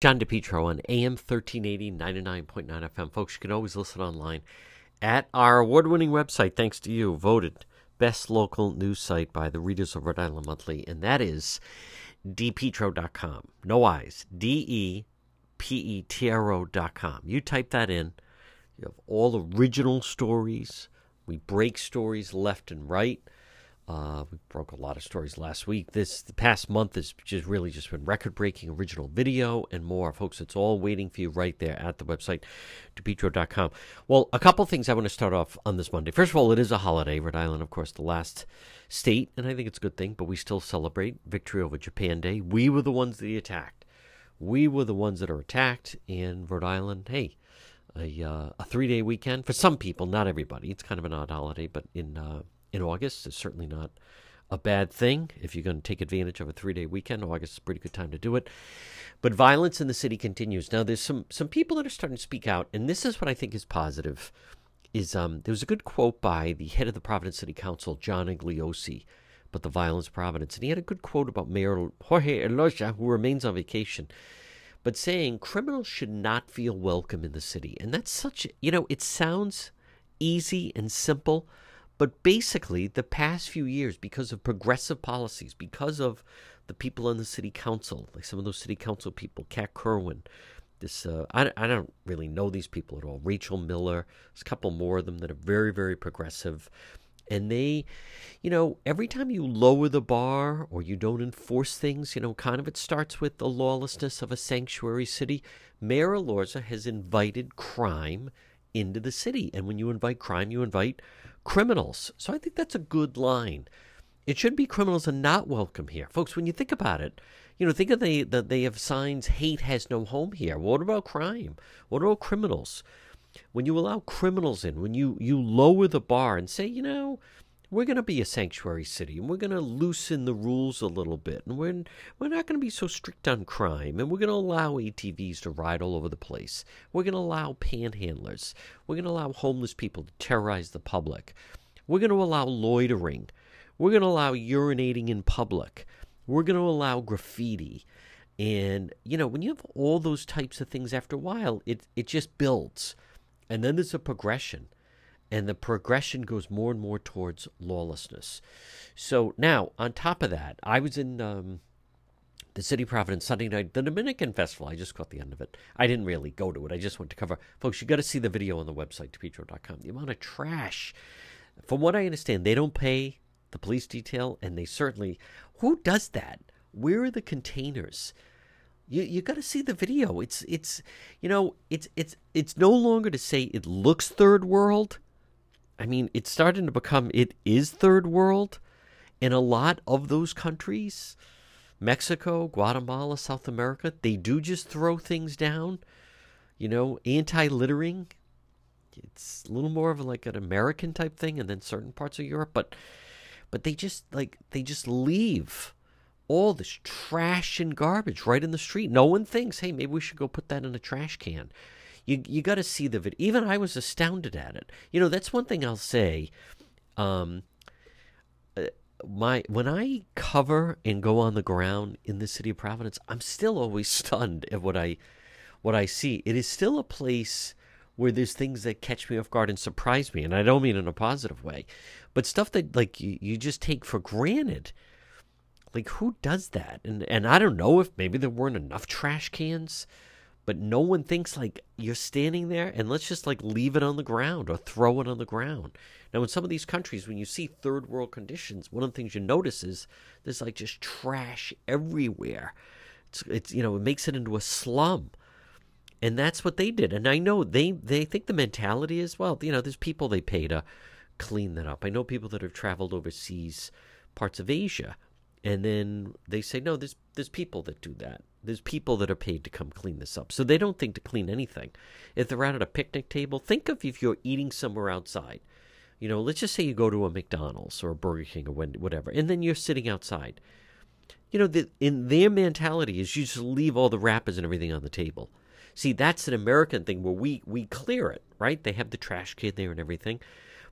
John DePetro on AM 1380, 99.9 FM. Folks, you can always listen online at our award winning website, thanks to you, voted best local news site by the readers of Rhode Island Monthly, and that is depetro.com. No eyes. D E P E T R O.com. You type that in, you have all original stories. We break stories left and right. Uh, we broke a lot of stories last week. This the past month has just really just been record-breaking original video and more, folks. It's all waiting for you right there at the website, depetro.com. Well, a couple things I want to start off on this Monday. First of all, it is a holiday. Rhode Island, of course, the last state, and I think it's a good thing. But we still celebrate victory over Japan Day. We were the ones that attacked. We were the ones that are attacked in Rhode Island. Hey, a, uh, a three-day weekend for some people, not everybody. It's kind of an odd holiday, but in uh, in August is certainly not a bad thing. If you're going to take advantage of a three day weekend, August is a pretty good time to do it. But violence in the city continues. Now, there's some, some people that are starting to speak out, and this is what I think is positive. Is um, there was a good quote by the head of the Providence City Council, John Igliozzi, about the violence Providence, and he had a good quote about Mayor Jorge Elorza, who remains on vacation, but saying criminals should not feel welcome in the city, and that's such you know it sounds easy and simple, but basically, the past few years, because of progressive policies, because of the people in the city council, like some of those city council people, Kat Kerwin, this uh, I, I don't really know these people at all. Rachel Miller, there's a couple more of them that are very, very progressive. And they, you know, every time you lower the bar or you don't enforce things, you know, kind of it starts with the lawlessness of a sanctuary city. Mayor Elorza has invited crime into the city. And when you invite crime, you invite criminals. So I think that's a good line. It should be criminals are not welcome here. Folks, when you think about it, you know, think of the that they have signs hate has no home here. What about crime? What about criminals? When you allow criminals in, when you, you lower the bar and say, you know, we're going to be a sanctuary city and we're going to loosen the rules a little bit and we're, we're not going to be so strict on crime and we're going to allow ATVs to ride all over the place. We're going to allow panhandlers. We're going to allow homeless people to terrorize the public. We're going to allow loitering. We're going to allow urinating in public. We're going to allow graffiti. And, you know, when you have all those types of things after a while, it, it just builds. And then there's a progression and the progression goes more and more towards lawlessness. So now, on top of that, I was in um, the City Providence Sunday night, the Dominican Festival. I just caught the end of it. I didn't really go to it. I just went to cover. Folks, you got to see the video on the website, depetro.com. The amount of trash. From what I understand, they don't pay the police detail, and they certainly. Who does that? Where are the containers? You you got to see the video. It's it's you know it's it's it's no longer to say it looks third world I mean, it's starting to become, it is third world in a lot of those countries. Mexico, Guatemala, South America, they do just throw things down. You know, anti littering, it's a little more of like an American type thing, and then certain parts of Europe, but but they just like they just leave all this trash and garbage right in the street. No one thinks, hey, maybe we should go put that in a trash can. You you got to see the video. Even I was astounded at it. You know, that's one thing I'll say. Um, uh, my when I cover and go on the ground in the city of Providence, I'm still always stunned at what I what I see. It is still a place where there's things that catch me off guard and surprise me, and I don't mean in a positive way, but stuff that like you, you just take for granted. Like who does that? And and I don't know if maybe there weren't enough trash cans but no one thinks like you're standing there and let's just like leave it on the ground or throw it on the ground. Now, in some of these countries, when you see third world conditions, one of the things you notice is there's like just trash everywhere. It's, it's you know, it makes it into a slum. And that's what they did. And I know they, they think the mentality is, well, you know, there's people they pay to clean that up. I know people that have traveled overseas parts of Asia and then they say no there's there's people that do that there's people that are paid to come clean this up. So they don't think to clean anything. If they're out at a picnic table think of if you're eating somewhere outside. You know let's just say you go to a mcdonald's or a burger king or whatever and then you're sitting outside. You know the, in their mentality is you just leave all the wrappers and everything on the table. See that's an american thing where we we clear it right? They have the trash can there and everything.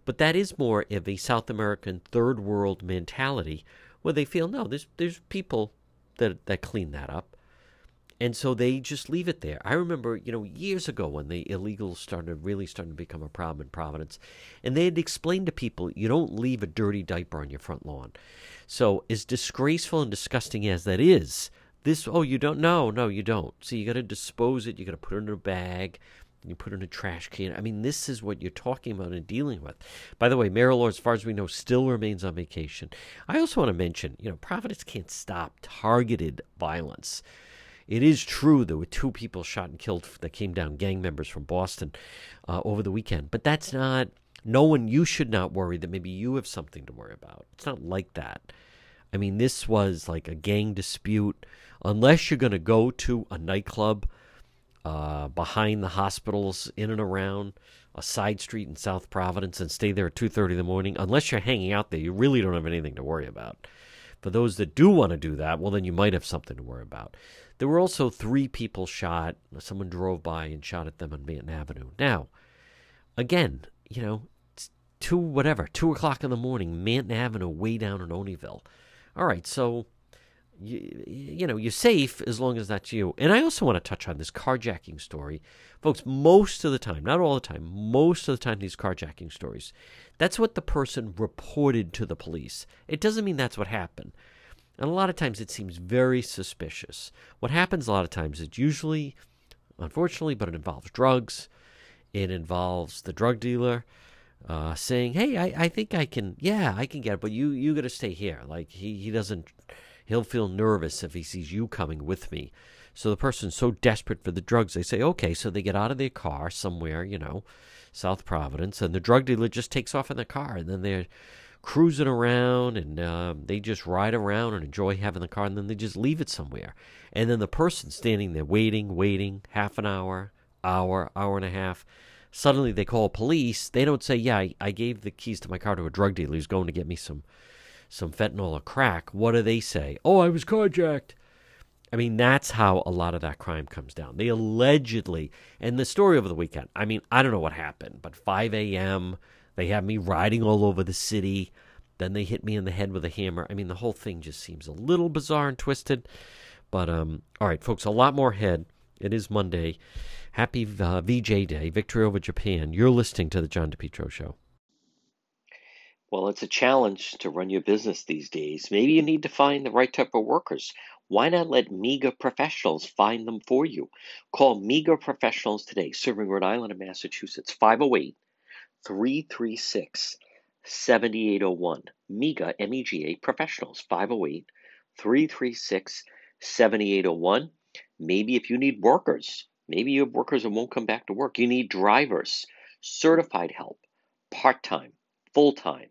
But that is more of a south american third world mentality where they feel no, there's there's people that that clean that up, and so they just leave it there. I remember, you know, years ago when the illegals started really starting to become a problem in Providence, and they had explained to people you don't leave a dirty diaper on your front lawn. So as disgraceful and disgusting as that is, this oh you don't no no you don't. So you got to dispose it. You got to put it in a bag you put it in a trash can. I mean, this is what you're talking about and dealing with. By the way, Marilyn, as far as we know, still remains on vacation. I also want to mention, you know, Providence can't stop targeted violence. It is true there were two people shot and killed that came down, gang members from Boston, uh, over the weekend. But that's not, no one, you should not worry that maybe you have something to worry about. It's not like that. I mean, this was like a gang dispute. Unless you're going to go to a nightclub uh, behind the hospitals, in and around a side street in South Providence, and stay there at two thirty in the morning. Unless you're hanging out there, you really don't have anything to worry about. For those that do want to do that, well, then you might have something to worry about. There were also three people shot. Someone drove by and shot at them on Manton Avenue. Now, again, you know, two whatever, two o'clock in the morning, Manton Avenue, way down in Olneyville. All right, so you, you know, you're safe as long as that's you. And I also want to touch on this carjacking story. Folks, most of the time, not all the time, most of the time, these carjacking stories, that's what the person reported to the police. It doesn't mean that's what happened. And a lot of times it seems very suspicious. What happens a lot of times is usually, unfortunately, but it involves drugs. It involves the drug dealer uh, saying, "Hey, I, I think I can, yeah, I can get it, but you you got to stay here." Like he he doesn't He'll feel nervous if he sees you coming with me. So the person's so desperate for the drugs, they say, okay. So they get out of their car somewhere, you know, South Providence, and the drug dealer just takes off in the car, and then they're cruising around, and um, they just ride around and enjoy having the car, and then they just leave it somewhere. And then the person standing there waiting, waiting, half an hour, hour, hour and a half. Suddenly they call police. They don't say, yeah, I, I gave the keys to my car to a drug dealer who's going to get me some some fentanyl or crack, what do they say? Oh, I was carjacked. I mean, that's how a lot of that crime comes down. They allegedly, and the story over the weekend, I mean, I don't know what happened, but 5 a.m., they have me riding all over the city. Then they hit me in the head with a hammer. I mean, the whole thing just seems a little bizarre and twisted. But, um, all right, folks, a lot more ahead. It is Monday. Happy uh, VJ Day, Victory Over Japan. You're listening to The John DePetro Show. Well, it's a challenge to run your business these days. Maybe you need to find the right type of workers. Why not let MEGA professionals find them for you? Call MEGA professionals today, serving Rhode Island and Massachusetts, 508 336 7801. MEGA, M E G A professionals, 508 336 7801. Maybe if you need workers, maybe you have workers that won't come back to work, you need drivers, certified help, part time full time,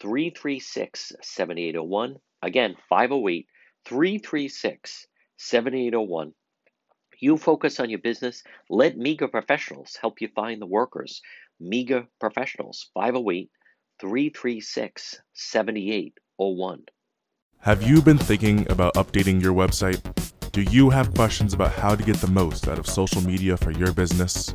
336 7801. Again, 508 336 7801. You focus on your business. Let MEGA Professionals help you find the workers. MEGA Professionals, 508 336 7801. Have you been thinking about updating your website? Do you have questions about how to get the most out of social media for your business?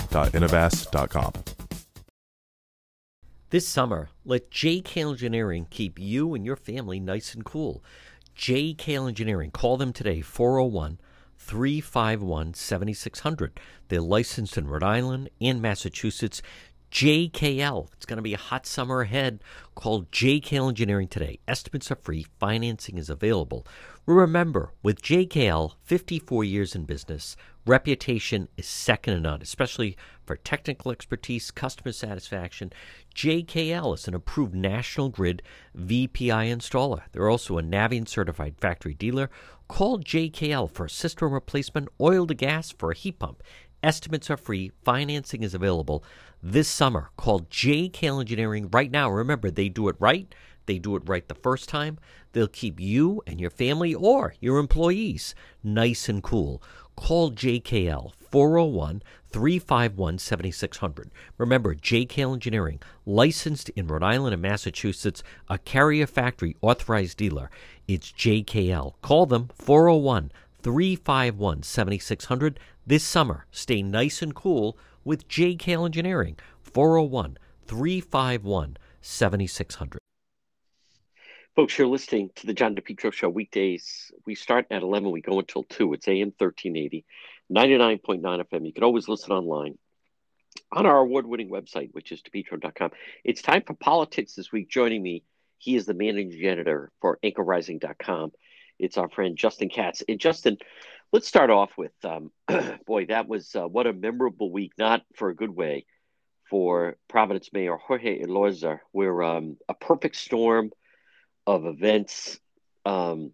This summer, let JK Engineering keep you and your family nice and cool. JK Engineering, call them today, 401 351 7600. They're licensed in Rhode Island and Massachusetts. JKL. It's going to be a hot summer ahead. Call JKL Engineering today. Estimates are free, financing is available. Remember, with JKL, 54 years in business, reputation is second to none, especially for technical expertise, customer satisfaction. JKL is an approved National Grid VPI installer. They're also a Navien certified factory dealer. Call JKL for a system replacement, oil to gas for a heat pump. Estimates are free, financing is available this summer. Call JKL Engineering right now. Remember, they do it right. They do it right the first time. They'll keep you and your family or your employees nice and cool. Call JKL 401 351 7600. Remember, JKL Engineering, licensed in Rhode Island and Massachusetts, a carrier factory authorized dealer. It's JKL. Call them 401 351 7600 this summer. Stay nice and cool with JKL Engineering, 401 351 7600. Folks, you're listening to the John DePetro Show weekdays. We start at 11, we go until 2. It's AM 1380, 99.9 FM. You can always listen online on our award winning website, which is depetro.com. It's time for politics this week. Joining me, he is the managing editor for anchorrising.com. It's our friend Justin Katz. And Justin, let's start off with um, boy, that was uh, what a memorable week, not for a good way, for Providence Mayor Jorge Elorza, where um, a perfect storm of events. Um,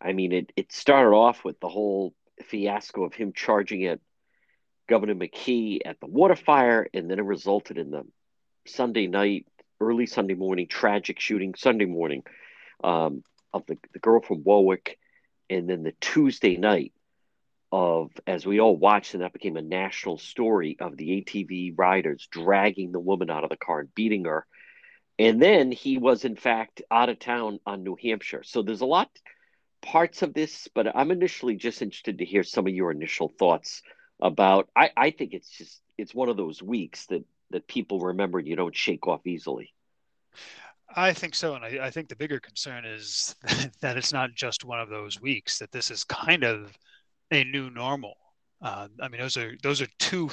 I mean, it, it started off with the whole fiasco of him charging at Governor McKee at the water fire, and then it resulted in the Sunday night, early Sunday morning, tragic shooting Sunday morning um, of the, the girl from Warwick and then the Tuesday night of as we all watched and that became a national story of the ATV riders dragging the woman out of the car and beating her and then he was in fact out of town on New Hampshire so there's a lot parts of this but I'm initially just interested to hear some of your initial thoughts about I, I think it's just it's one of those weeks that that people remember and you don't shake off easily I think so, and I, I, think the bigger concern is that it's not just one of those weeks. That this is kind of a new normal. Uh, I mean, those are those are two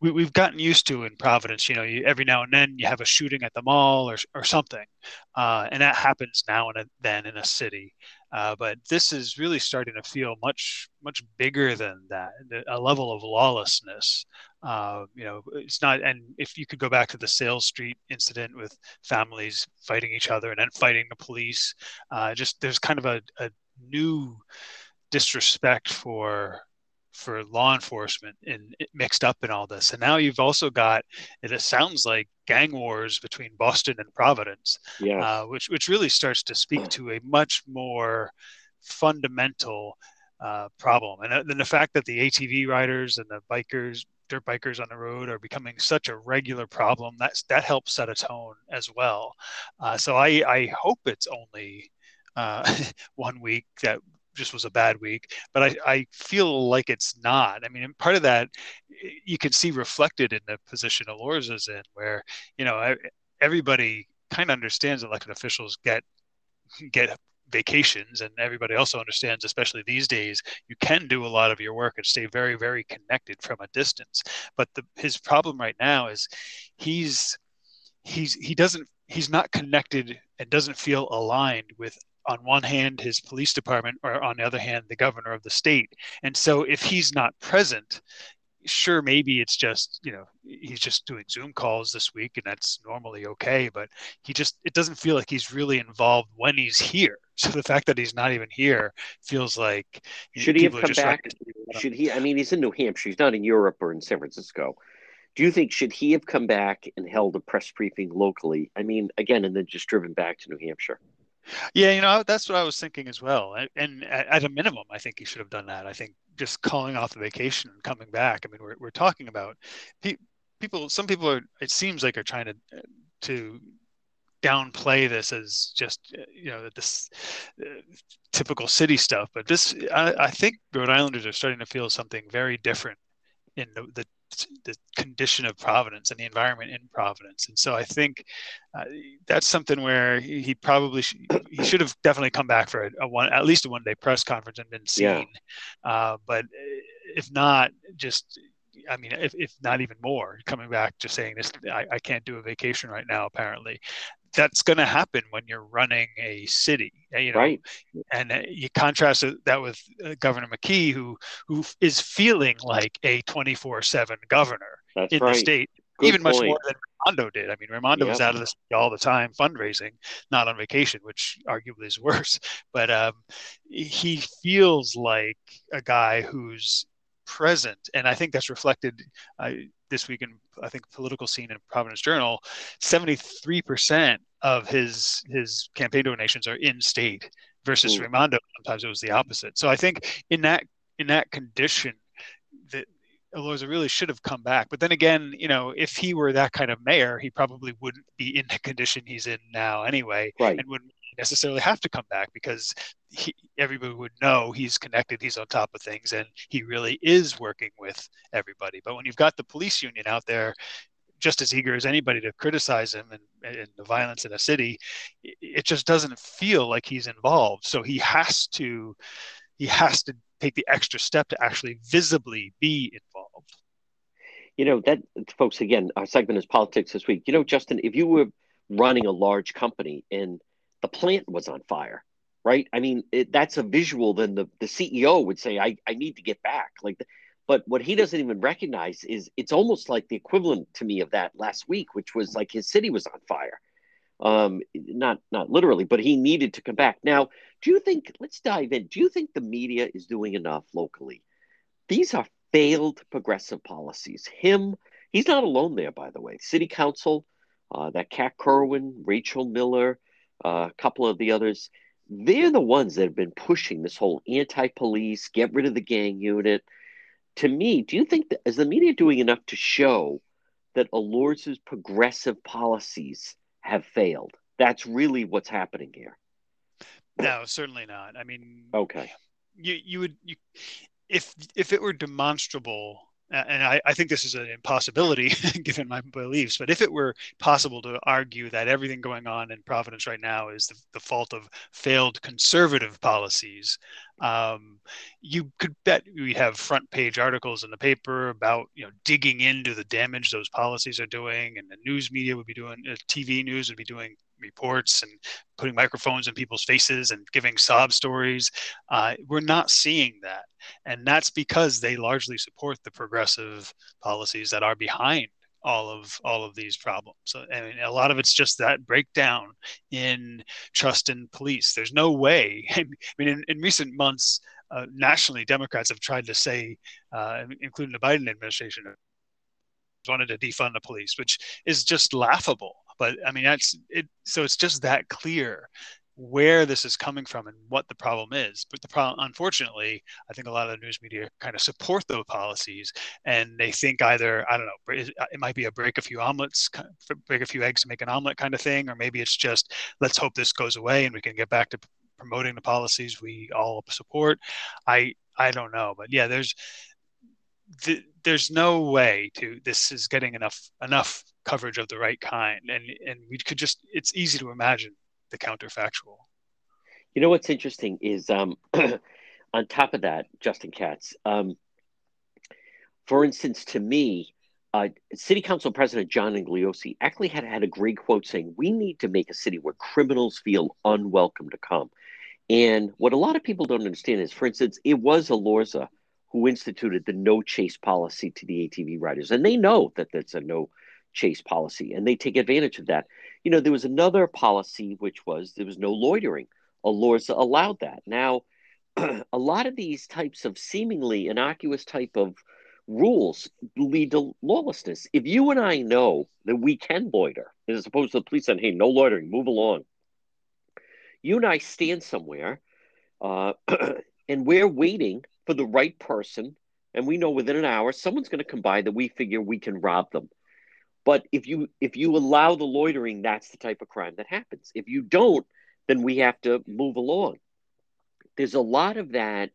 we, have gotten used to in Providence. You know, you, every now and then you have a shooting at the mall or, or something, uh, and that happens now and then in a city. Uh, but this is really starting to feel much much bigger than that. A level of lawlessness. Uh, you know, it's not. And if you could go back to the Sayles Street incident with families fighting each other and then fighting the police, uh, just there's kind of a, a new disrespect for for law enforcement in mixed up in all this. And now you've also got it sounds like gang wars between Boston and Providence, yeah. uh, which which really starts to speak to a much more fundamental uh, problem. And uh, then the fact that the ATV riders and the bikers, dirt bikers on the road, are becoming such a regular problem that's that helps set a tone as well. Uh, so I I hope it's only. Uh, one week that just was a bad week, but I, I feel like it's not. I mean, part of that you can see reflected in the position Elorza's in, where you know everybody kind of understands elected officials get get vacations and everybody also understands especially these days you can do a lot of your work and stay very very connected from a distance but the, his problem right now is he's he's he doesn't he's not connected and doesn't feel aligned with on one hand his police department or on the other hand the governor of the state and so if he's not present sure maybe it's just you know he's just doing zoom calls this week and that's normally okay but he just it doesn't feel like he's really involved when he's here so the fact that he's not even here feels like should he have come back should he i mean he's in new hampshire he's not in europe or in san francisco Do you think should he have come back and held a press briefing locally? I mean, again, and then just driven back to New Hampshire. Yeah, you know, that's what I was thinking as well. And at a minimum, I think he should have done that. I think just calling off the vacation and coming back. I mean, we're, we're talking about people, some people are, it seems like are trying to, to downplay this as just, you know, this uh, typical city stuff. But this, I, I think Rhode Islanders are starting to feel something very different in the, the the condition of Providence and the environment in Providence. And so I think uh, that's something where he, he probably sh- he should have definitely come back for a, a, one at least a one day press conference and been seen. Yeah. Uh, but if not, just I mean, if, if not even more, coming back just saying this, I, I can't do a vacation right now. Apparently, that's going to happen when you're running a city, eh, you know. Right. And uh, you contrast that with uh, Governor McKee, who who is feeling like a 24/7 governor that's in right. the state, Good even point. much more than Raimondo did. I mean, Raimondo yep. was out of the city all the time fundraising, not on vacation, which arguably is worse. But um, he feels like a guy who's present, and I think that's reflected. Uh, this week in I think political scene in Providence Journal, 73% of his his campaign donations are in state versus Ooh. Raimondo. Sometimes it was the opposite. So I think in that in that condition, that Elorza really should have come back. But then again, you know, if he were that kind of mayor, he probably wouldn't be in the condition he's in now anyway, right. and wouldn't necessarily have to come back because he, everybody would know he's connected, he's on top of things, and he really is working with everybody. But when you've got the police union out there, just as eager as anybody to criticize him and, and the violence in a city, it just doesn't feel like he's involved. So he has to, he has to take the extra step to actually visibly be involved. You know that, folks. Again, our segment is politics this week. You know, Justin, if you were running a large company and the plant was on fire, right? I mean, it, that's a visual. Then the, the CEO would say, I, I need to get back. Like, but what he doesn't even recognize is it's almost like the equivalent to me of that last week, which was like his city was on fire. Um, not not literally, but he needed to come back. Now, do you think? Let's dive in. Do you think the media is doing enough locally? These are failed progressive policies. Him, he's not alone there, by the way. City council, uh, that Kat Kerwin, Rachel Miller, uh, a couple of the others, they're the ones that have been pushing this whole anti-police, get rid of the gang unit. To me, do you think that is the media doing enough to show that Elorza's progressive policies have failed? That's really what's happening here. No, certainly not. I mean, okay, you you would you if if it were demonstrable and I, I, think this is an impossibility given my beliefs, but if it were possible to argue that everything going on in Providence right now is the, the fault of failed conservative policies, um, you could bet we'd have front page articles in the paper about you know digging into the damage those policies are doing, and the news media would be doing, uh, TV news would be doing reports and putting microphones in people's faces and giving sob stories. Uh, we're not seeing that. And that's because they largely support the progressive policies that are behind all of all of these problems. I mean, a lot of it's just that breakdown in trust in police. There's no way. I mean, in, in recent months, uh, nationally, Democrats have tried to say, uh, including the Biden administration, wanted to defund the police, which is just laughable. But I mean, that's it. So it's just that clear where this is coming from and what the problem is. But the problem, unfortunately, I think a lot of the news media kind of support those policies, and they think either I don't know, it might be a break a few omelets, break a few eggs to make an omelet kind of thing, or maybe it's just let's hope this goes away and we can get back to promoting the policies we all support. I I don't know, but yeah, there's there's no way to this is getting enough enough coverage of the right kind. And and we could just it's easy to imagine the counterfactual. You know what's interesting is um, on top of that justin katz um, for instance to me uh, city council president john Igliozzi actually had had a great quote saying we need to make a city where criminals feel unwelcome to come. And what a lot of people don't understand is for instance it was Elorza who instituted the no chase policy to the ATV riders. And they know that that's a no chase policy and they take advantage of that. You know, there was another policy which was there was no loitering. Elorza allowed that. Now, a lot of these types of seemingly innocuous type of rules lead to lawlessness. If you and I know that we can loiter, as opposed to the police saying, hey, no loitering, move along. You and I stand somewhere uh, and we're waiting for the right person, and we know within an hour someone's going to come by that we figure we can rob them. But if you if you allow the loitering, that's the type of crime that happens. If you don't, then we have to move along. There's a lot of that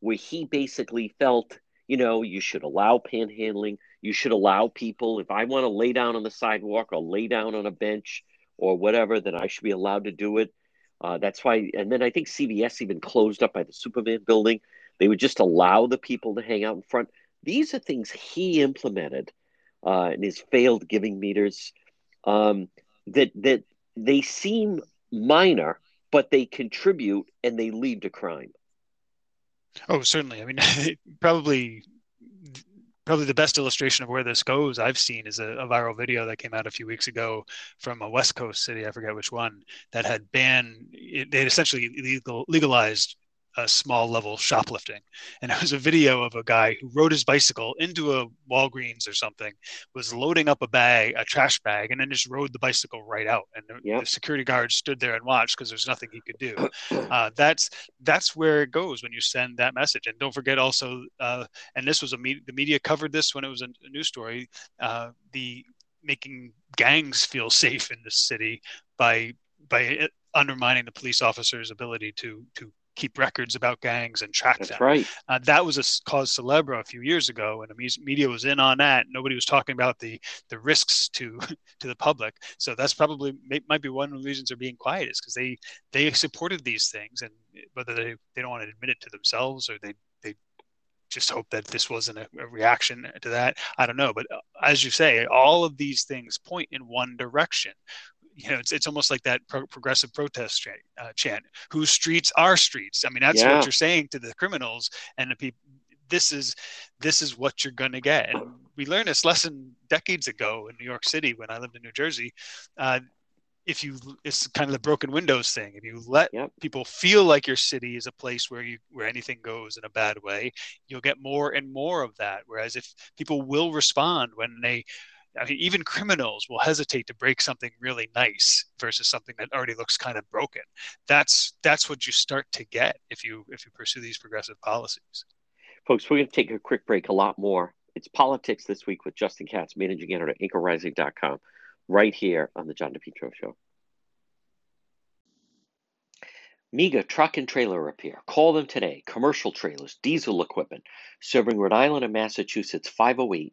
where he basically felt, you know, you should allow panhandling. You should allow people, if I want to lay down on the sidewalk or lay down on a bench or whatever, then I should be allowed to do it. Uh, that's why, and then I think CVS even closed up by the Superman building. They would just allow the people to hang out in front. These are things he implemented uh, in his failed giving meters um, that that they seem minor, but they contribute and they lead to crime. Oh, certainly. I mean, probably probably the best illustration of where this goes I've seen is a, a, viral video that came out a few weeks ago from a West Coast city, I forget which one, that had banned, they had essentially legal, legalized a small level shoplifting. And it was a video of a guy who rode his bicycle into a Walgreens or something, was loading up a bag, a trash bag, and then just rode the bicycle right out. And the, yep. the security guard stood there and watched because there's nothing he could do. Uh, that's that's where it goes when you send that message. And don't forget also, uh, and this was a me- the media covered this when it was a, a news story. Uh, the making gangs feel safe in the city by by undermining the police officers' ability to to keep records about gangs and track That's them. right. Uh, that was a cause celebre a few years ago, and the media was in on that. Nobody was talking about the the risks to to the public. So that's probably might be one of the reasons they're being quiet is because they they supported these things, and whether they they don't want to admit it to themselves or they they just hope that this wasn't a, a, reaction to that. I don't know, but uh, as you say, all of these things point in one direction you know, it's, it's almost like that pro- progressive protest chant, uh, chant, whose streets are streets. I mean, that's yeah. what you're saying to the criminals and the people. This is this is what you're going to get. And we learned this lesson decades ago in New York City when I lived in New Jersey. Uh, if you it's kind of the broken windows thing if you let yep. people feel like your city is a place where you where anything goes in a bad way you'll get more and more of that whereas if people will respond when they I mean, even criminals will hesitate to break something really nice versus something that already looks kind of broken. That's that's what you start to get if you if you pursue these progressive policies. Folks, we're going to take a quick break. A lot more. It's politics this week with Justin Katz, managing editor at anchorrising.com, right here on the John DePetro Show. MEGA Truck and Trailer Repair. Call them today. Commercial trailers, diesel equipment, serving Rhode Island and Massachusetts. 508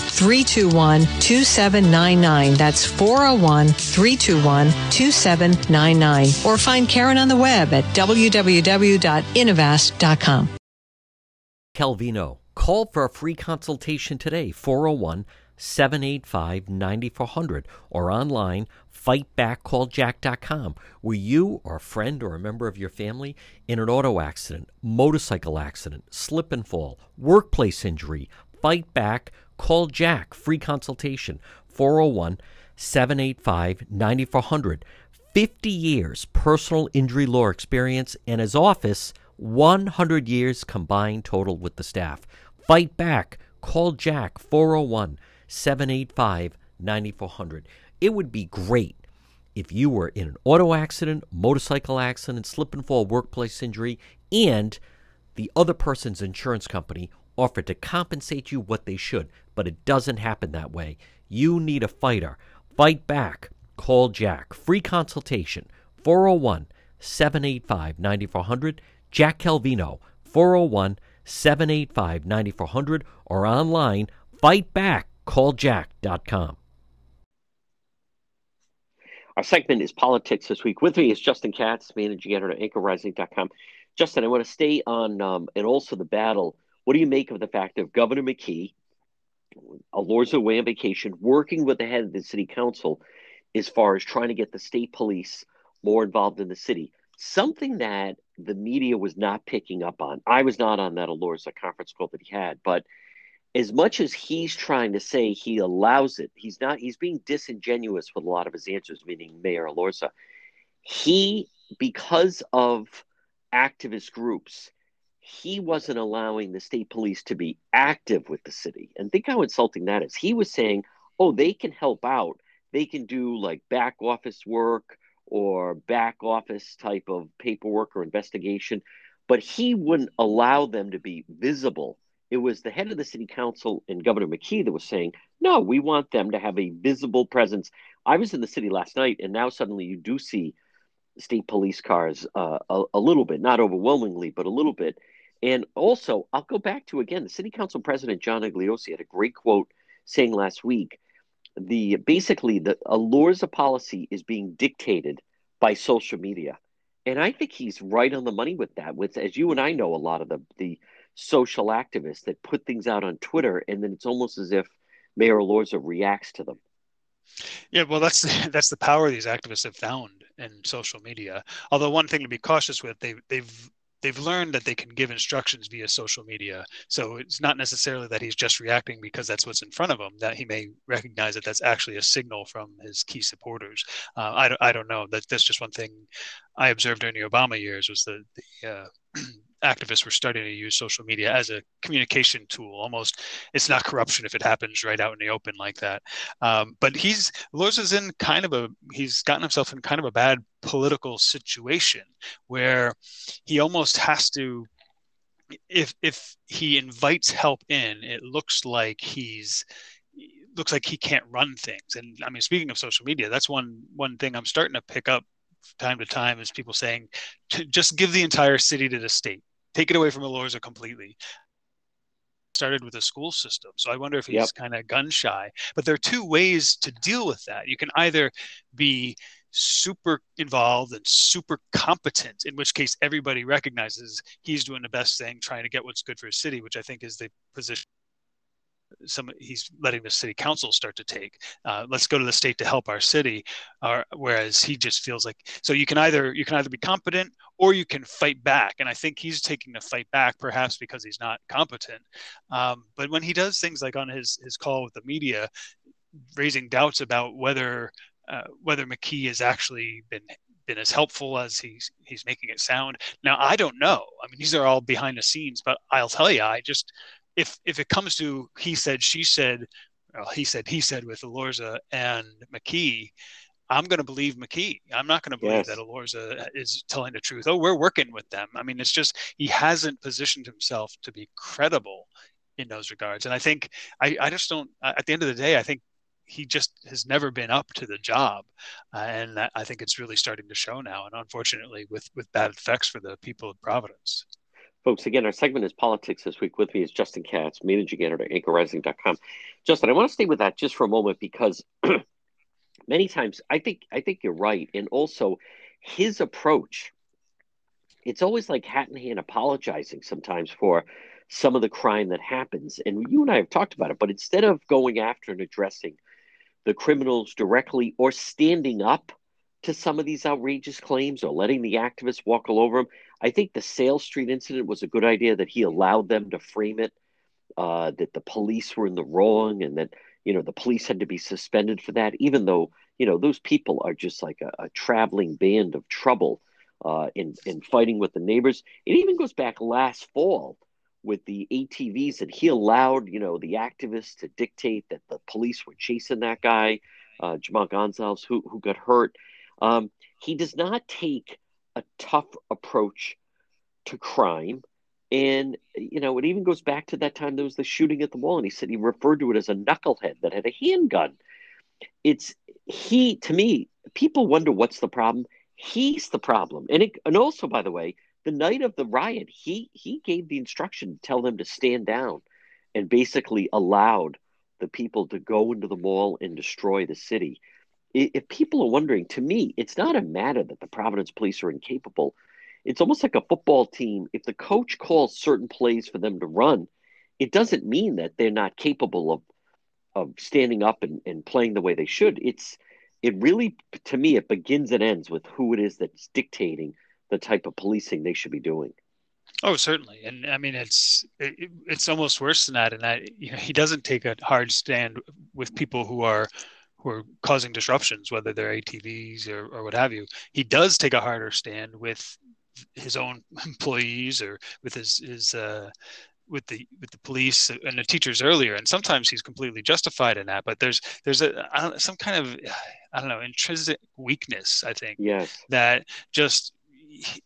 321 2799. That's 401 321 2799. Or find Karen on the web at www.innovast.com. Calvino. Call for a free consultation today, 401 785 9400, or online, fightbackcalljack.com, where you or a friend or a member of your family in an auto accident, motorcycle accident, slip and fall, workplace injury, fight back Call Jack, free consultation, 401 785 9400. 50 years personal injury law experience, and his office 100 years combined total with the staff. Fight back. Call Jack 401 785 9400. It would be great if you were in an auto accident, motorcycle accident, slip and fall workplace injury, and the other person's insurance company offered to compensate you what they should, but it doesn't happen that way. You need a fighter. Fight back. Call Jack. Free consultation 401 785 9400. Jack Calvino 401 785 9400 or online fightbackcalljack.com. Our segment is Politics This Week. With me is Justin Katz, managing editor at anchorrising.com. Justin, I want to stay on um, and also the battle. What do you make of the fact of Governor McKee, Elorza away on vacation, working with the head of the city council as far as trying to get the state police more involved in the city? Something that the media was not picking up on. I was not on that Elorza conference call that he had, but as much as he's trying to say he allows it, he's not, he's being disingenuous with a lot of his answers, meaning Mayor Elorza. He, because of activist groups, he wasn't allowing the state police to be active with the city. And think how insulting that is. He was saying, oh, they can help out. They can do like back office work or back office type of paperwork or investigation, but he wouldn't allow them to be visible. It was the head of the city council and Governor McKee that was saying, no, we want them to have a visible presence. I was in the city last night, and now suddenly you do see state police cars uh, a, a, little bit, not overwhelmingly, but a little bit. And also, I'll go back to again the city council president John Igliozzi had a great quote saying last week, the basically the Elorza policy is being dictated by social media, and I think he's right on the money with that. With as you and I know, a lot of the the social activists that put things out on Twitter, and then it's almost as if Mayor Elorza reacts to them. Yeah, well, that's that's the power these activists have found in social media. Although one thing to be cautious with, they they've they've learned that they can give instructions via social media. So it's not necessarily that he's just reacting because that's what's in front of him. That he may recognize that that's actually a signal from his key supporters. Uh, I don't I don't know. That that's just one thing I observed during the Obama years was the the uh, activists were starting to use social media as a communication tool. Almost, it's not corruption if it happens right out in the open like that. Um, but he's is in kind of a he's gotten himself in kind of a bad political situation where he almost has to. If if he invites help in, it looks like he's looks like he can't run things. And I mean, speaking of social media, that's one one thing I'm starting to pick up time to time is people saying just give the entire city to the state take it away from Elorza completely. Started with the school system. So I wonder if he's yep. kind of gun shy. But there are two ways to deal with that. You can either be super involved and super competent, in which case everybody recognizes he's doing the best thing, trying to get what's good for his city, which I think is the position some he's letting the city council start to take. Uh, let's go to the state to help our city. Uh, whereas he just feels like so you can either you can either be competent or you can fight back. And I think he's taking the fight back, perhaps because he's not competent. Um, but when he does things like on his his call with the media, raising doubts about whether uh, whether McKee has actually been been as helpful as he's he's making it sound. Now I don't know. I mean, these are all behind the scenes, but I'll tell you, I just if if it comes to he said she said well, he said he said with Elorza and McKee, I'm going to believe McKee. I'm not going to believe yes. that Elorza is telling the truth. Oh, we're working with them. I mean, it's just he hasn't positioned himself to be credible in those regards. And I think I, I just don't. At the end of the day, I think he just has never been up to the job, uh, and I think it's really starting to show now. And unfortunately, with with bad effects for the people of Providence. Folks, again, our segment is Politics This Week. With me is Justin Katz, managing editor at anchorrising.com. Justin, I want to stay with that just for a moment because many times I think I think you're right. And also his approach, it's always like hat in hand apologizing sometimes for some of the crime that happens. And you and I have talked about it, but instead of going after and addressing the criminals directly or standing up to some of these outrageous claims or letting the activists walk all over him. I think the Sayles Street incident was a good idea that he allowed them to frame it uh, that the police were in the wrong and that you know the police had to be suspended for that, even though you know those people are just like a, a traveling band of trouble uh, in in fighting with the neighbors. It even goes back last fall with the ATVs, and he allowed you know the activists to dictate that the police were chasing that guy, uh, Jhamal Gonsalves, who who got hurt. Um, he does not take a tough approach to crime. And, you know, it even goes back to that time there was the shooting at the mall, and he said he referred to it as a knucklehead that had a handgun. It's he, to me, people wonder what's the problem. He's the problem. And, it, and also, by the way, the night of the riot, he, he gave the instruction to tell them to stand down and basically allowed the people to go into the mall and destroy the city. If people are wondering, to me, it's not a matter that the Providence police are incapable it's almost like a football team. If the coach calls certain plays for them to run, it doesn't mean that they're not capable of of standing up and, and playing the way they should. It's it really to me it begins and ends with who it is that's dictating the type of policing they should be doing. Oh, certainly, and I mean it's it, it's almost worse than that. And that you know, he doesn't take a hard stand with people who are who are causing disruptions, whether they're ATVs or, or what have you. He does take a harder stand with his own employees or with his his uh, with the with the police and the teachers earlier and sometimes he's completely justified in that but there's there's a some kind of i don't know intrinsic weakness i think yes that just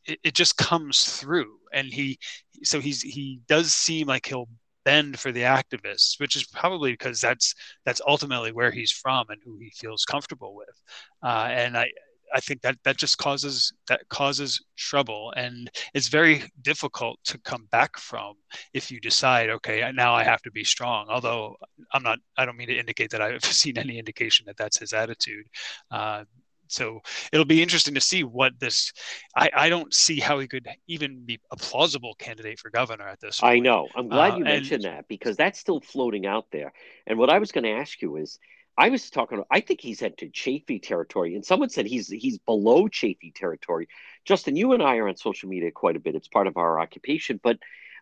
it, it just comes through and he so he's he does seem like he'll bend for the activists which is probably because that's that's ultimately where he's from and who he feels comfortable with uh, and i I think that that just causes that causes trouble, and it's very difficult to come back from if you decide, okay, now I have to be strong. Although I'm not, I don't mean to indicate that I've seen any indication that that's his attitude. Uh, so it'll be interesting to see what this I, I don't see how he could even be a plausible candidate for governor at this point. i know i'm glad uh, you mentioned and, that because that's still floating out there and what i was going to ask you is I was talking. I think he's entered Chafee territory, and someone said he's he's below Chafee territory. Justin, you and I are on social media quite a bit. It's part of our occupation, but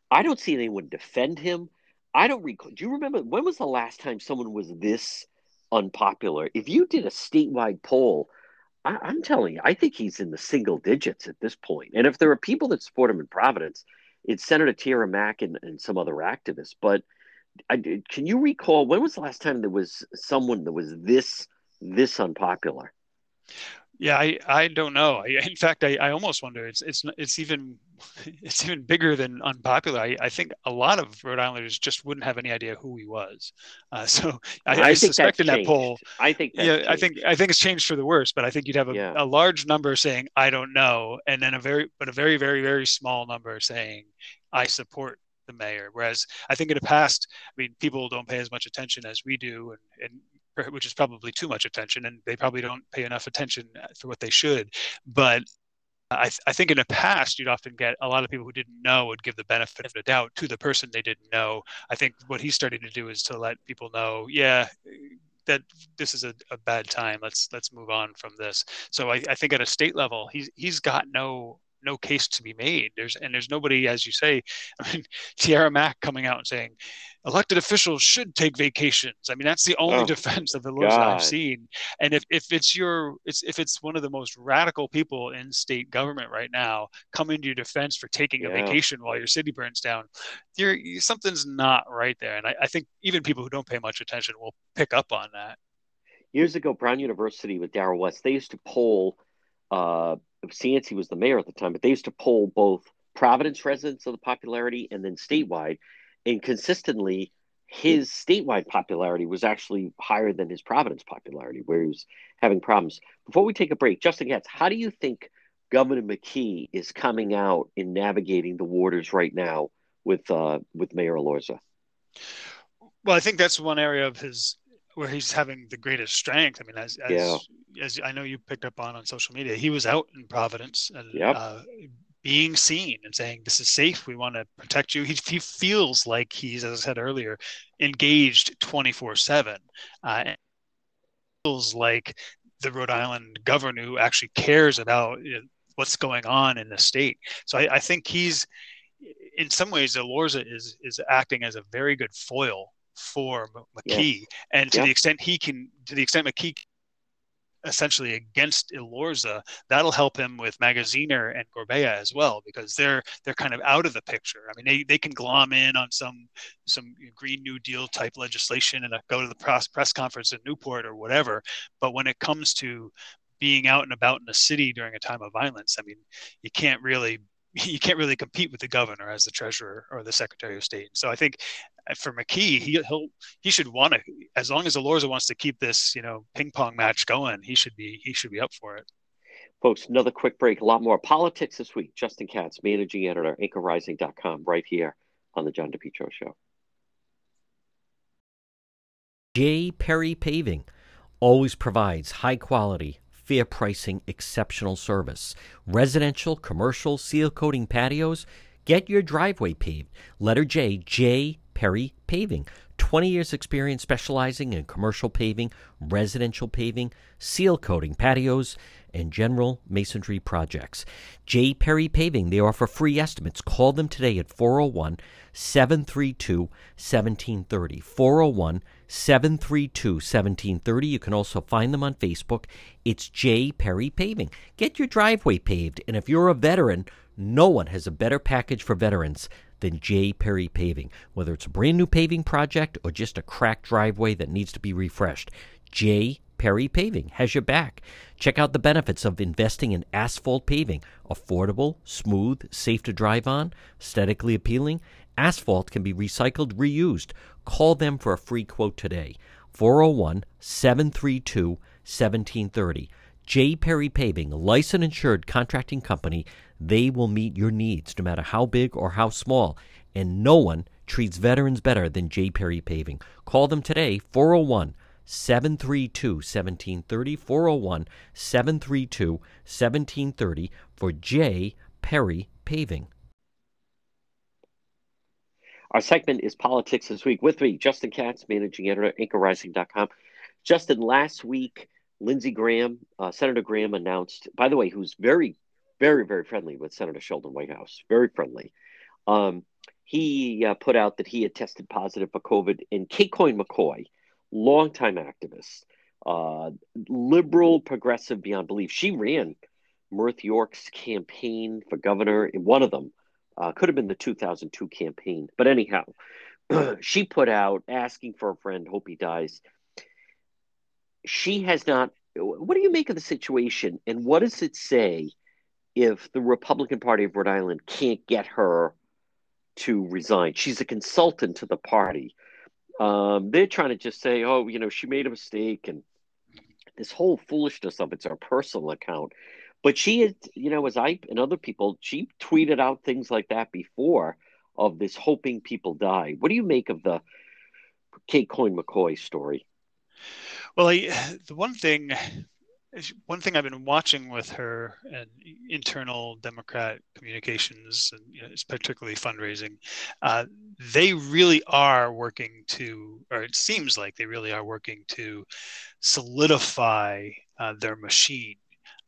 I don't see anyone defend him. I don't recall. Do you remember when was the last time someone was this unpopular? If you did a statewide poll, I, I'm telling you, I think he's in the single digits at this point. And if there are people that support him in Providence, it's Senator Tiara Mack and, and some other activists, but I, can you recall when was the last time there was someone that was this this unpopular? Yeah, I, I don't know. I, in fact, I, I almost wonder it's it's it's even it's even bigger than unpopular. I, I think a lot of Rhode Islanders just wouldn't have any idea who he was. Uh, so I, I, I suspect in that poll, I think yeah, changed. I think I think it's changed for the worse. But I think you'd have a, yeah. a large number saying I don't know, and then a very but a very very very small number saying I support the mayor. Whereas I think in the past, I mean, people don't pay as much attention as we do, and, and which is probably too much attention, and they probably don't pay enough attention uh, for what they should. But I, th- I, think in the past, you'd often get a lot of people who didn't know would give the benefit of the doubt to the person they didn't know. I think what he's starting to do is to let people know, yeah, that this is a, a bad time. Let's let's move on from this. So I, I think at a state level, he's he's got no no case to be made. There's and there's nobody, as you say. I mean, Tiara Mack coming out and saying elected officials should take vacations. I mean, that's the only oh, defense of Elorza I've seen. And if, if it's your it's if it's one of the most radical people in state government right now coming to your defense for taking yeah. a vacation while your city burns down, you're, something's not right there. And I, I think even people who don't pay much attention will pick up on that. Years ago, Brown University with Darrell West, they used to poll uh, Cianci was the mayor at the time, but they used to poll both Providence residents of the popularity and then statewide, and consistently his statewide popularity was actually higher than his Providence popularity, where he was having problems. Before we take a break, Justin Katz, how do you think Governor McKee is coming out in navigating the waters right now with uh, with Mayor Elorza? Well, I think that's one area of his where he's having the greatest strength. I mean, as as, yeah. as I know you picked up on on social media, he was out in Providence and yep. uh, being seen and saying, "This is safe. We want to protect you." He, he feels like he's, as I said earlier, engaged twenty four seven. Uh, feels like the Rhode Island governor who actually cares about you know, what's going on in the state. So I, I think he's in some ways, Elorza is is acting as a very good foil for McKee, yes. and to the extent he can, to the extent McKee essentially against Elorza, that'll help him with Magaziner and Gorbea as well because they're they're kind of out of the picture. I mean, they, they can glom in on some some Green New Deal type legislation and go to the press press conference in Newport or whatever, but when it comes to being out and about in the city during a time of violence, I mean, you can't really you can't really compete with the governor as the treasurer or the secretary of state. So I think for McKee, he he'll he should want to as long as Elorza wants to keep this you know ping pong match going, he should be he should be up for it. Folks, another quick break. A lot more politics this week. Justin Katz, managing editor, anchorrising.com, right here on the John DePetro Show. J. Perry Paving always provides high quality fair pricing, exceptional service. Residential, commercial, seal coating patios. Get your driveway paved. Letter J, J Perry Paving. 20 years experience specializing in commercial paving, residential paving, seal coating patios, and general masonry projects. J. Perry Paving, they offer free estimates. Call them today at 401 732 1730. 401 732 1730. You can also find them on Facebook. It's J. Perry Paving. Get your driveway paved, and if you're a veteran, no one has a better package for veterans than J. Perry Paving. Whether it's a brand new paving project or just a cracked driveway that needs to be refreshed, J. Perry Paving has your back. Check out the benefits of investing in asphalt paving. Affordable, smooth, safe to drive on, aesthetically appealing. Asphalt can be recycled, reused. Call them for a free quote today. 401 732 1730. J. Perry Paving, licensed insured contracting company. They will meet your needs no matter how big or how small. And no one treats veterans better than J. Perry Paving. Call them today, 401 732 1730. 401 732 1730 for J. Perry Paving. Our segment is Politics This Week. With me, Justin Katz, managing editor, anchorrising.com. Justin, last week, Lindsey Graham, uh, Senator Graham announced, by the way, who's very, very, very friendly with Senator Sheldon Whitehouse, very friendly. Um, he uh, put out that he had tested positive for COVID, and Kate Coyne McCoy, longtime activist, uh, liberal, progressive beyond belief, she ran Myrth York's campaign for governor, one of them uh, could have been the 2002 campaign. But anyhow, she put out asking for a friend, hope he dies. She has not. What do you make of the situation? And what does it say if the Republican Party of Rhode Island can't get her to resign? She's a consultant to the party. Um, they're trying to just say, oh, you know, she made a mistake and this whole foolishness of it's her personal account. But she is, you know, as I and other people, she tweeted out things like that before of this hoping people die. What do you make of the Kate Coyne McCoy story? Well, I, the one thing, one thing I've been watching with her and internal Democrat communications, and you know, particularly fundraising, uh, they really are working to, or it seems like they really are working to solidify uh, their machine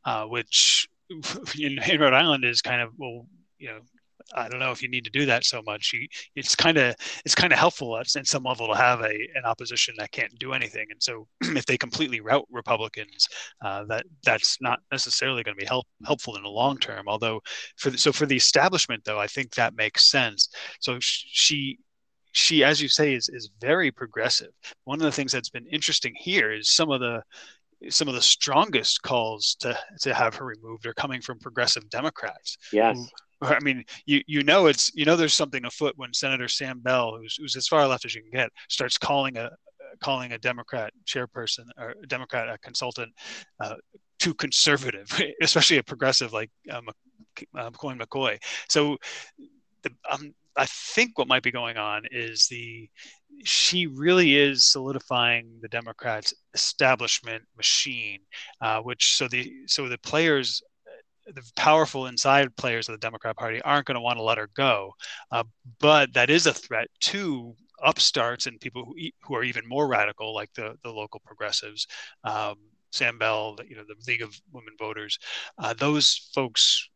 uh, which in, in, Rhode Island is kind of well, you know, I don't know if you need to do that so much. You, it's kind of it's kind of helpful at, at some level to have a an opposition that can't do anything. And so, if they completely rout Republicans, uh, that that's not necessarily going to be help, helpful in the long term. Although, for the, so for the establishment, though, I think that makes sense. So she she, as you say, is is very progressive. One of the things that's been interesting here is some of the some of the strongest calls to to have her removed are coming from progressive Democrats. Yes. I mean, you you know it's you know there's something afoot when Senator Sam Bell, who's who's as far left as you can get, starts calling a calling a Democrat chairperson or a Democrat a consultant uh, too conservative, especially a progressive like um, uh, McCoy McCoy. So the, um, I think what might be going on is the she really is solidifying the Democrats' establishment machine, uh, which so the so the players, the powerful inside players of the Democrat Party aren't going to want to let her go, uh, but that is a threat to upstarts and people who who are even more radical, like the the local progressives. Um, Sam Bell, you know, the League of Women Voters, uh, those folks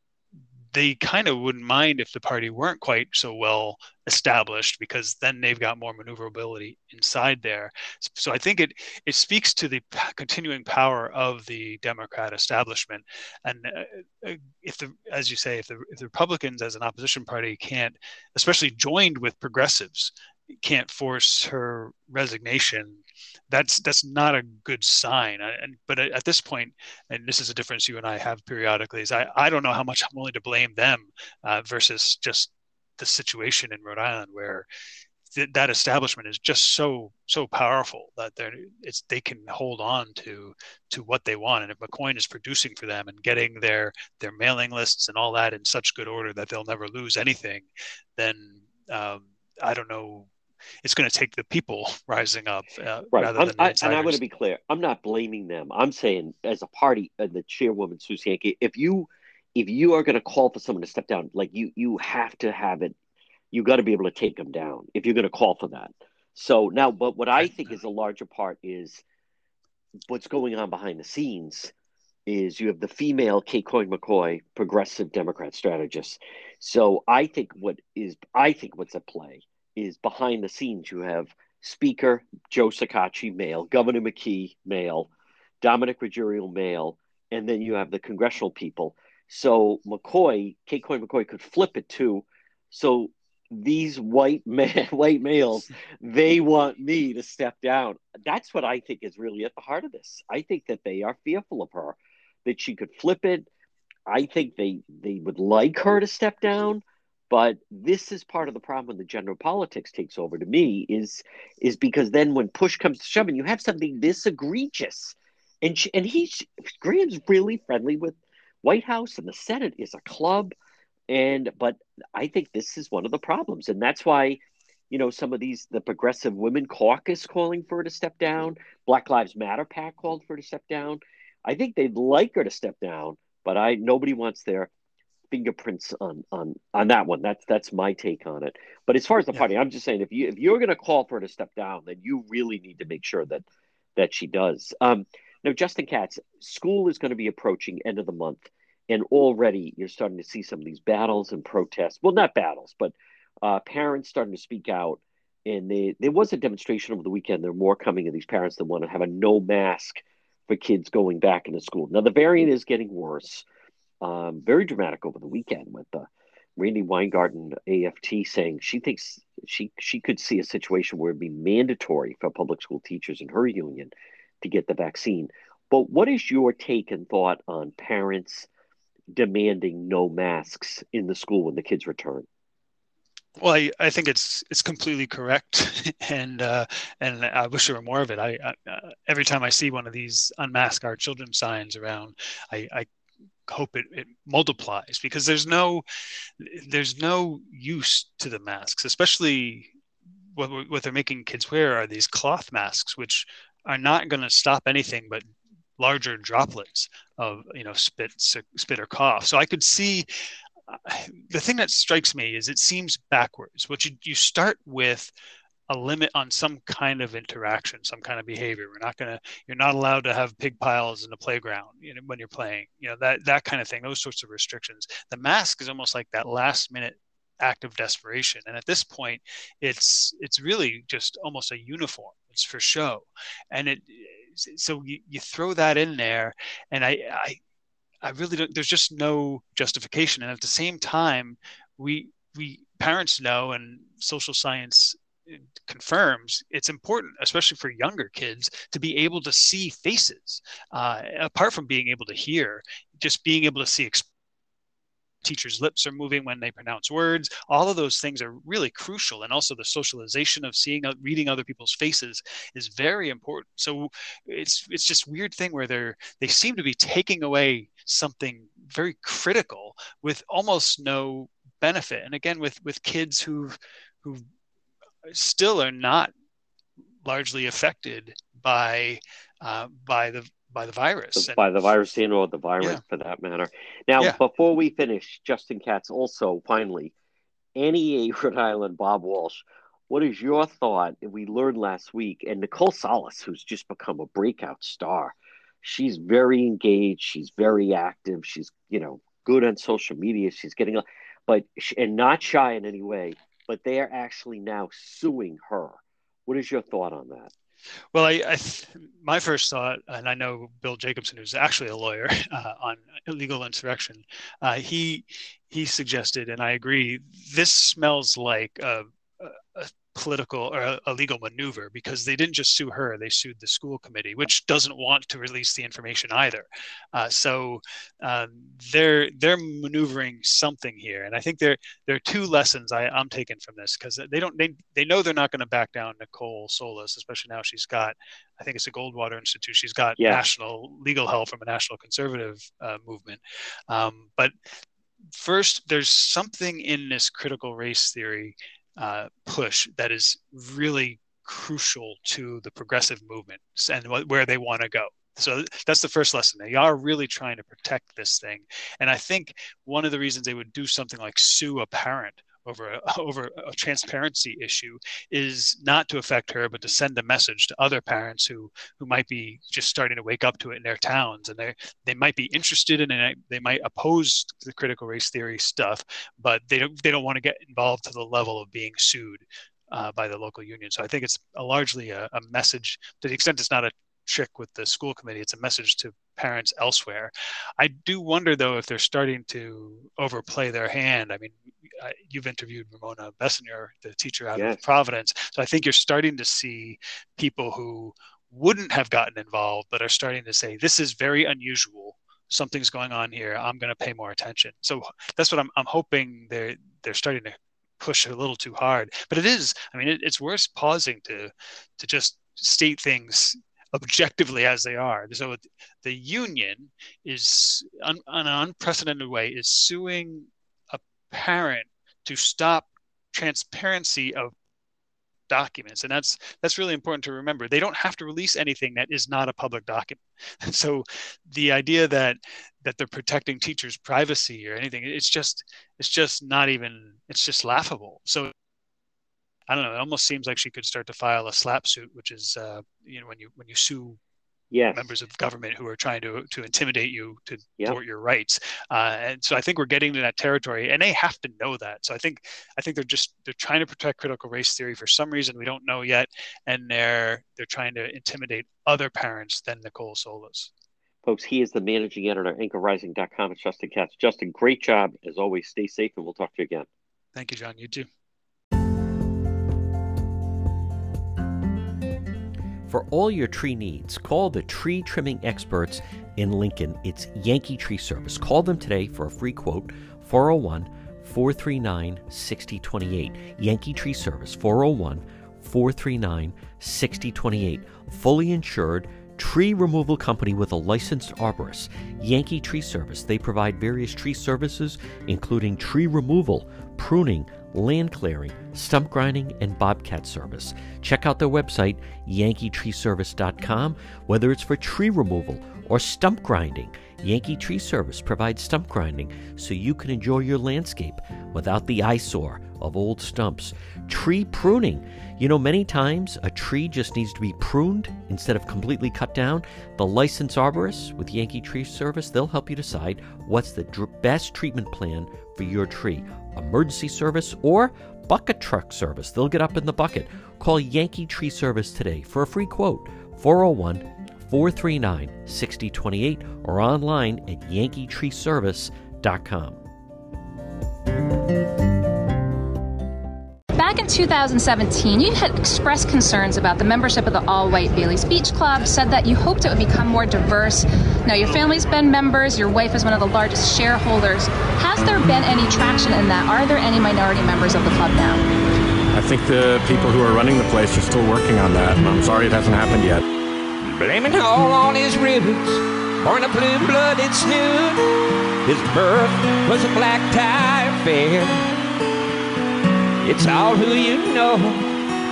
they kind of wouldn't mind if the party weren't quite so well established because then they've got more maneuverability inside there. So I think it it speaks to the continuing power of the Democrat establishment. And uh, uh, if the, as you say, if the, if the Republicans as an opposition party can't, especially joined with progressives, can't force her resignation that's that's not a good sign. And but at this point and this is a difference you and i have periodically is i, I don't know how much i'm willing to blame them uh, versus just the situation in rhode island where th- that establishment is just so so powerful that they're it's they can hold on to to what they want. And if mccoyn is producing for them and getting their their mailing lists and all that in such good order that they'll never lose anything then um, i don't know it's going to take the people rising up uh, right. rather than I, and I want to be clear. I'm not blaming them. I'm saying as a party, and uh, the chairwoman Sue Cienki, if you if you are going to call for someone to step down, like you you have to have it. You got to be able to take them down if you're going to call for that. So now, but what I think is a larger part is what's going on behind the scenes is you have the female Kate Coyne McCoy, progressive Democrat strategist. So I think what is I think what's at play is behind the scenes. You have Speaker Joe Shekarchi, male, Governor McKee, male, Dominic Ruggerio, male, and then you have the congressional people. So McCoy, Kate Coyne McCoy could flip it too. So these white man, white males, they want me to step down. That's what I think is really at the heart of this. I think that they are fearful of her, that she could flip it. I think they they would like her to step down. But this is part of the problem when the general politics takes over to me is is because then when push comes to shove and you have something this egregious and she, and he's Graham's really friendly with Whitehouse and the Senate is a club. And but I think this is one of the problems. And that's why you know some of these the progressive women caucus calling for her to step down Black Lives Matter pack called for her to step down. I think they'd like her to step down but I nobody wants their fingerprints on on on that one. That's that's my take on it. But as far as the yeah. party, I'm just saying if you if you're going to call for her to step down, then you really need to make sure that that she does. Um, now, Justin Katz, school is going to be approaching end of the month, and already you're starting to see some of these battles and protests. Well, not battles, but uh, parents starting to speak out. And they, there was a demonstration over the weekend. There are more coming of these parents that want to have a no mask for kids going back into school. Now, the variant is getting worse um, very dramatic over the weekend with uh, Randi Weingarten, AFT, saying she thinks she she could see a situation where it'd be mandatory for public school teachers in her union to get the vaccine. But what is your take and thought on parents demanding no masks in the school when the kids return? Well, I, I think it's it's completely correct, and uh, and I wish there were more of it. I, I uh, every time I see one of these unmask our children signs around, I, I hope it, it multiplies because there's no there's no use to the masks especially what, what they're making kids wear are these cloth masks which are not going to stop anything but larger droplets of you know spit spit or cough. So i could see uh, the thing that strikes me is it seems backwards. What you, you start with a limit on some kind of interaction, some kind of behavior. We're not to, you're not allowed to have pig piles in the playground you know, when you're playing, you know, that, that kind of thing, those sorts of restrictions. The mask is almost like that last minute act of desperation. And at this point, it's, it's really just almost a uniform. It's for show. And it, so you, you throw that in there and I, I, I really don't, there's just no justification. And at the same time, we, we parents know and social science confirms it's important, especially for younger kids, to be able to see faces. Uh, apart from being able to hear, just being able to see. Exp- teachers' lips are moving when they pronounce words. All of those things are really crucial, and also the socialization of seeing, reading other people's faces is very important. So it's it's just weird thing where they're they seem to be taking away something very critical with almost no benefit. And again, with with kids who've who've still are not largely affected by uh, by the by the virus and, by the virus and or the virus yeah. for that matter. Now, yeah. before we finish, Justin Katz, also finally, NEA Rhode Island, Bob Walsh. What is your thought? We learned last week, and Nicole Solas who's just become a breakout star. She's very engaged. She's very active. She's you know good on social media. She's getting, but and not shy in any way. But they are actually now suing her. What is your thought on that? Well, I, I my first thought, and I know Bill Jacobson, who's actually a lawyer uh, on Legal Insurrection, uh, he he suggested, and I agree, this smells like a, a, political or a legal maneuver because they didn't just sue her they sued the school committee which doesn't want to release the information either. Uh, so um, they're they're maneuvering something here. And i think there there are two lessons I, i'm taking from this because they don't they, they know they're not going to back down nicole Solas, especially now she's got i think it's a goldwater institute she's got yeah. national legal help from a national conservative uh, movement. Um, but first there's something in this critical race theory uh, push that is really crucial to the progressive movement and where they want to go. So that's the first lesson. They are really trying to protect this thing. And I think one of the reasons they would do something like sue a parent over a, over a transparency issue is not to affect her, but to send a message to other parents who who might be just starting to wake up to it in their towns, and they they might be interested in it. They might oppose the critical race theory stuff, but they don't they don't want to get involved to the level of being sued. Uh, by the local union. So I think it's a largely a, a, message to the extent it's not a trick with the school committee. It's a message to parents elsewhere. I do wonder, though, if they're starting to overplay their hand. I mean, you've interviewed Ramona Bessinger, the teacher out yes. of Providence. So I think you're starting to see people who wouldn't have gotten involved, but are starting to say, this is very unusual. Something's going on here. I'm going to pay more attention. So that's what I'm, I'm hoping they're, they're starting to push a little too hard. But it is, I mean, it, it's worth pausing to, to just state things objectively as they are. So the union is, on an unprecedented way, is suing a parent to stop transparency of documents. And that's that's really important to remember. They don't have to release anything that is not a public document. And so the idea that that they're protecting teachers privacy or anything it's just it's just not even it's just laughable. So I don't know. It almost seems like she could start to file a SLAPP suit, which is uh, you know when you when you sue yes. members of government who are trying to to intimidate you to yep. thwart your rights. Uh, and so I think we're getting to that territory, and they have to know that. So I think I think they're just they're trying to protect critical race theory for some reason we don't know yet, and they're they're trying to intimidate other parents than Nicole Solas. Folks, he is the managing editor, anchorrising.com. It's Justin Katz. Justin, great job as always. Stay safe, and we'll talk to you again. Thank you, John. You too. For all your tree needs, call the tree trimming experts in Lincoln. It's Yankee Tree Service. Call them today for a free quote 401 439 6028. Yankee Tree Service 401 439 6028. Fully insured tree removal company with a licensed arborist. Yankee Tree Service. They provide various tree services, including tree removal, pruning, land clearing, stump grinding, and bobcat service. Check out their website, yankeetreeservice.com, whether it's for tree removal or stump grinding. Yankee Tree Service provides stump grinding so you can enjoy your landscape without the eyesore of old stumps. Tree pruning. You know, many times a tree just needs to be pruned instead of completely cut down. The licensed arborist with Yankee Tree Service, they'll help you decide what's the dr- best treatment plan for your tree emergency service, or bucket truck service. They'll get up in the bucket. Call Yankee Tree Service today for a free quote 401 439 6028 or online at yankeetreeservice.com. in 2017, you had expressed concerns about the membership of the all white Bailey's Beach Club, said that you hoped it would become more diverse. Now, your family's been members, your wife is one of the largest shareholders. Has there been any traction in that? Are there any minority members of the club now? I think the people who are running the place are still working on that. And I'm sorry it hasn't happened yet. Blaming all on his roots, born a blue blooded snoot. His birth was a black tie affair. It's all who you know.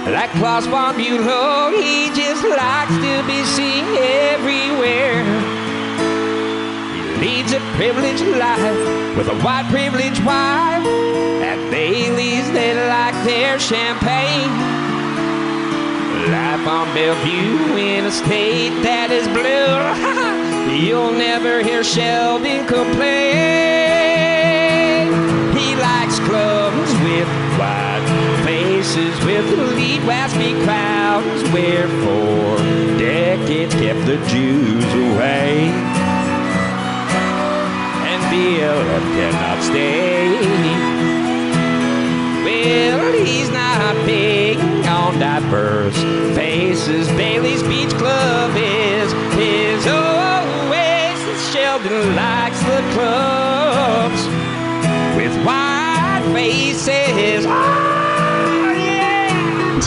Like Klaus von Bülow, he just likes to be seen everywhere. He leads a privileged life with a white privileged wife. At Bailey's, they like their champagne. Life on Bellevue in a state that is blue. You'll never hear Sheldon complain. He likes white faces with lead waspy crowds where for decades kept the Jews away. And BLM cannot stay. Well, he's not big on diverse faces. Bailey's Beach Club is his oasis. Sheldon likes the clubs with white faces. Yeah.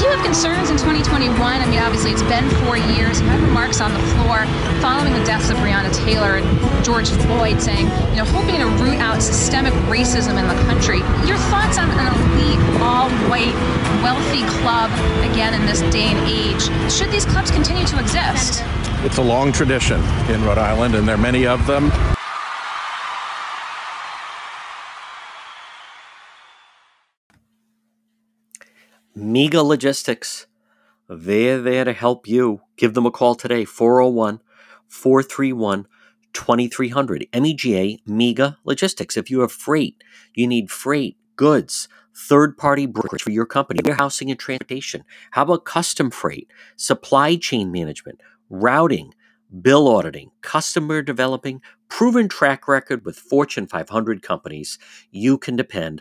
Do you have concerns in 2021? I mean, obviously, it's been four years. You had remarks on the floor following the deaths of Breonna Taylor and George Floyd saying, you know, hoping to root out systemic racism in the country. Your thoughts on an elite, all white, wealthy club, again, in this day and age? Should these clubs continue to exist? It's a long tradition in Rhode Island, and there are many of them. Mega Logistics. They're there to help you. Give them a call today, 401 431 2300. MEGA Mega Logistics. If you have freight, you need freight, goods, third party brokerage for your company, warehousing and transportation. How about custom freight, supply chain management, routing, bill auditing, customer developing, proven track record with Fortune 500 companies? You can depend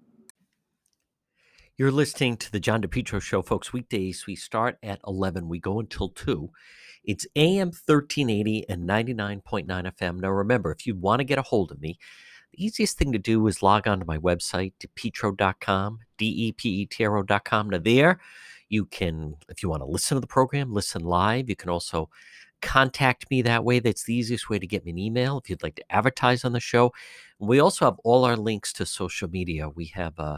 You're listening to the John DePetro Show, folks. Weekdays, we start at 11. We go until 2. It's AM 1380 and 99.9 FM. Now, remember, if you want to get a hold of me, the easiest thing to do is log on to my website, depetro.com, D-E-P-E-T-R-O.com. Now, there you can, if you want to listen to the program, listen live. You can also contact me that way. That's the easiest way to get me an email if you'd like to advertise on the show. We also have all our links to social media. We have uh,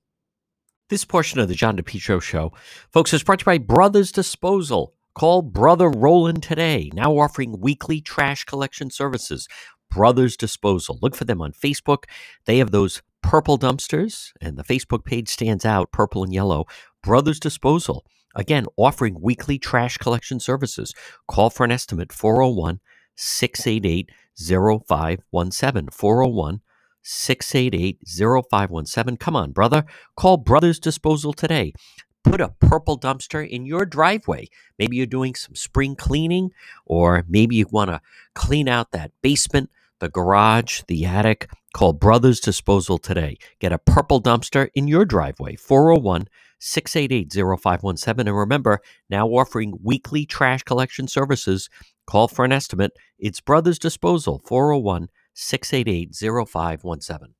This portion of the John DePetro Show, folks, is brought to you by Brothers Disposal. Call Brother Roland today, now offering weekly trash collection services. Brothers Disposal. Look for them on Facebook. They have those purple dumpsters, and the Facebook page stands out purple and yellow. Brothers Disposal. Again, offering weekly trash collection services. Call for an estimate 401 688 0517. 401 688 0517. Come on, brother. Call Brothers Disposal today. Put a purple dumpster in your driveway. Maybe you're doing some spring cleaning, or maybe you want to clean out that basement, the garage, the attic. Call Brothers Disposal today. Get a purple dumpster in your driveway. 401 688 0517. And remember, now offering weekly trash collection services. Call for an estimate. It's Brothers Disposal, 401 688 0517.